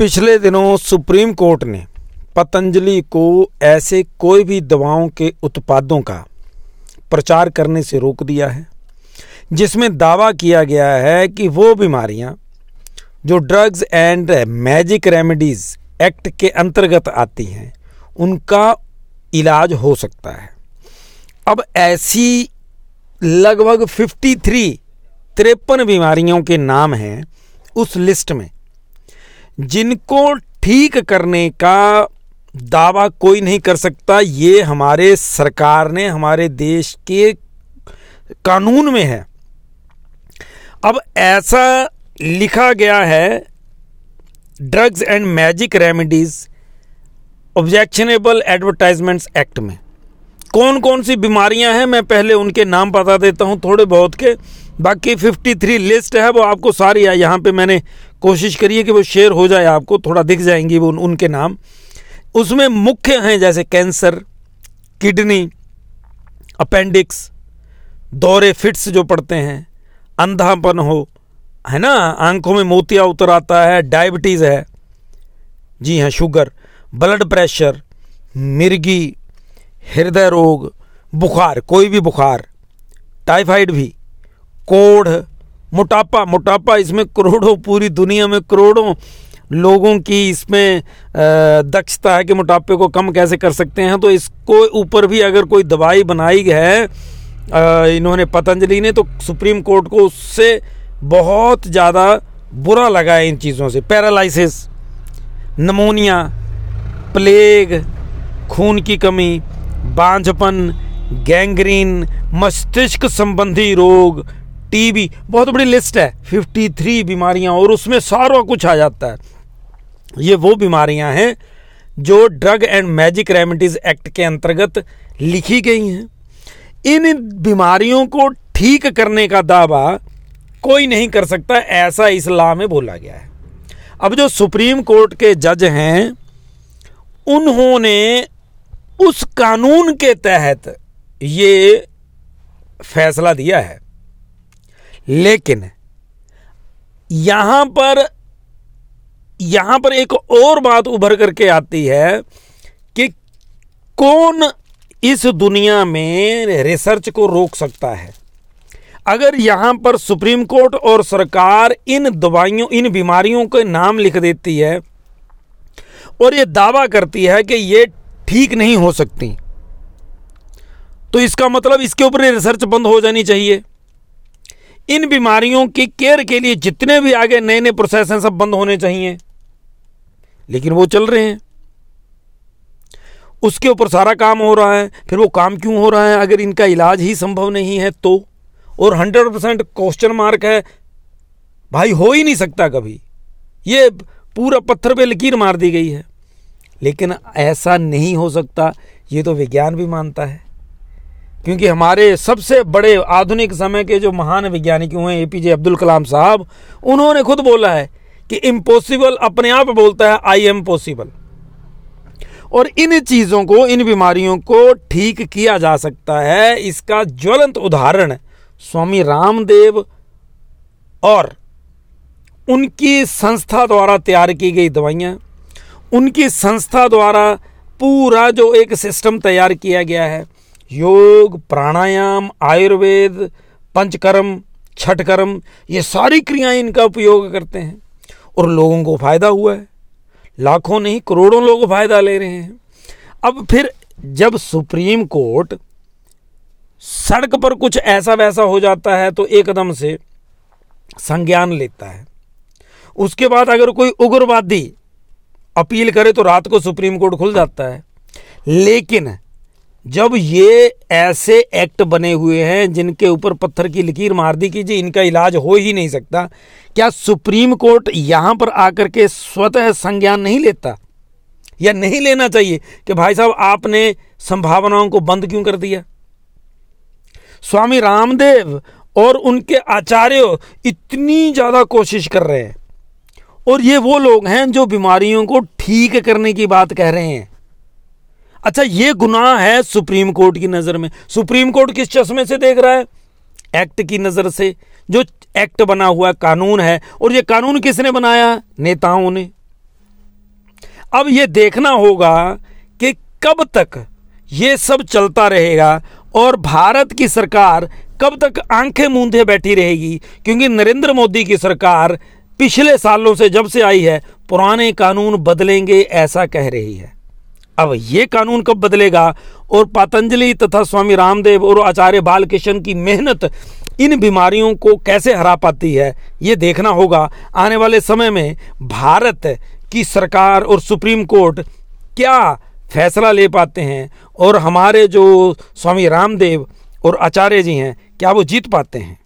पिछले दिनों supreme court ने पतंजलि को ऐसे कोई भी दवाओं के उत्पादों का प्रचार करने से रोक दिया है, जिसमें दावा किया गया है कि वो बीमारियाँ जो drugs and magic remedies act के अंतर्गत आती हैं, उनका इलाज हो सकता है। अब ऐसी लगभग 53 तिरपन बीमारियों के नाम हैं उस लिस्ट में। जिनको ठीक करने का दावा कोई नहीं कर सकता, ये हमारे सरकार ने, हमारे देश के कानून में है। अब ऐसा लिखा गया है, drugs and magic remedies objectionable advertisements act में। कौन कौन सी बीमारियाँ हैं, मैं पहले उनके नाम बता देता हूँ थोड़े बहुत के। बाकी 53 लिस्ट है वो आपको सारी है यहाँ पे मैंने कोशिश करी है कि वो शेयर हो जाए आपको थोड़ा दिख जाएँगी वो उन, उनके नाम। उसमें मुख्य हैं जैसे कैंसर किडनी अपेंडिक्स दौरे फिट्स जो पड़ते हैं अंधापन हो है ना? आँखों में मोतिया उतर आता है डायबिटीज़ है जी हाँ शुगर ब्लड प्रेशर मिर्गी हृदय रोग बुखार कोई भी बुखार टाइफाइड भी। कोढ़, मोटापा मोटापा इसमें करोड़ों, पूरी दुनिया में करोड़ों लोगों की इसमें दक्षता है कि मोटापे को कम कैसे कर सकते हैं। तो इसको ऊपर भी अगर कोई दवाई बनाई है इन्होंने पतंजलि ने तो सुप्रीम कोर्ट को उससे बहुत ज़्यादा बुरा लगा है इन चीज़ों से। पैरालिसिस नमोनिया, प्लेग, खून की कमी, बांझपन, गैंग्रीन, मस्तिष्क संबंधी रोग टीबी, बहुत बड़ी लिस्ट है। 53 बीमारियाँ और उसमें सारा कुछ आ जाता है। ये वो बीमारियाँ हैं जो drug and magic remedies act के अंतर्गत लिखी गई हैं। इन बीमारियों को ठीक करने का दावा कोई नहीं कर सकता, ऐसा इस इस्लाम में बोला गया है। अब जो सुप्रीम कोर्ट के जज हैं, उन्होंने उस कानून के तहत ये फैसला दिया है। लेकिन यहाँ पर यहाँ पर एक और बात उभर करके आती है कि कौन इस दुनिया में रिसर्च को रोक सकता है? अगर यहाँ पर सुप्रीम कोर्ट और सरकार इन दवाइयों, इन बीमारियों के नाम लिख देती है और ये दावा करती है कि ये ठीक नहीं हो सकती तो इसका मतलब इसके ऊपर रिसर्च बंद हो जानी चाहिए। इन बीमारियों की केयर के लिए जितने भी आगे नए नए प्रोसेस हैं, सब बंद होने चाहिए। लेकिन वो चल रहे हैं। उसके ऊपर सारा काम हो रहा है, फिर वो काम क्यों हो रहा है? अगर इनका इलाज ही संभव नहीं है तो। और हंड्रेड परसेंट क्वेश्चन मार्क है। भाई हो ही नहीं सकता कभी। ये पूरा पत्थर पे लकीर मार दी गई है। लेकिन ऐसा नहीं हो सकता। ये तो विज्ञान भी मानता है। क्योंकि हमारे सबसे बड़े आधुनिक समय के जो महान वैज्ञानिक हुए ए पी जे अब्दुल कलाम साहब, उन्होंने खुद बोला है कि इम्पॉसिबल अपने आप बोलता है आई एम पॉसिबल और इन चीज़ों को, इन बीमारियों को ठीक किया जा सकता है। इसका ज्वलंत उदाहरण स्वामी रामदेव और उनकी संस्था द्वारा तैयार की गई दवाइयाँ, उनकी संस्था द्वारा पूरा जो एक सिस्टम तैयार किया गया है। योग, प्राणायाम, आयुर्वेद, पंचकर्म, छठकर्म, ये सारी क्रियाएँ इनका उपयोग करते हैं। और लोगों को फ़ायदा हुआ है। लाखों नहीं, करोड़ों लोग फ़ायदा ले रहे हैं। अब फिर जब सुप्रीम कोर्ट सड़क पर कुछ ऐसा वैसा हो जाता है तो एकदम से संज्ञान लेता है। उसके बाद अगर कोई उग्रवादी अपील करे तो रात को सुप्रीम कोर्ट खुल जाता है। लेकिन जब ये ऐसे एक्ट बने हुए हैं जिनके ऊपर पत्थर की लकीर मार दी कीजिए इनका इलाज हो ही नहीं सकता, क्या सुप्रीम कोर्ट यहाँ पर आकर के स्वतः संज्ञान नहीं लेता? या नहीं लेना चाहिए कि भाई साहब, आपने संभावनाओं को बंद क्यों कर दिया? स्वामी रामदेव और उनके आचार्य इतनी ज़्यादा कोशिश कर रहे हैं। और ये वो लोग हैं जो बीमारियों को ठीक करने की बात कह रहे हैं। अच्छा ये गुनाह है सुप्रीम कोर्ट की नज़र में। सुप्रीम कोर्ट किस चश्मे से देख रहा है? एक्ट की नज़र से। जो एक्ट बना हुआ कानून है, और ये कानून किसने बनाया? नेताओं ने। अब ये देखना होगा कि कब तक ये सब चलता रहेगा, और भारत की सरकार कब तक आँखें मूंदे बैठी रहेगी। क्योंकि नरेंद्र मोदी की सरकार पिछले सालों से जब से आई है, पुराने कानून बदलेंगे, ऐसा कह रही है। अब ये कानून कब बदलेगा? और पतंजलि तथा स्वामी रामदेव और आचार्य बालकृष्ण की मेहनत इन बीमारियों को कैसे हरा पाती है, ये देखना होगा। आने वाले समय में भारत की सरकार और सुप्रीम कोर्ट क्या फैसला ले पाते हैं और हमारे जो स्वामी रामदेव और आचार्य जी हैं, क्या वो जीत पाते हैं?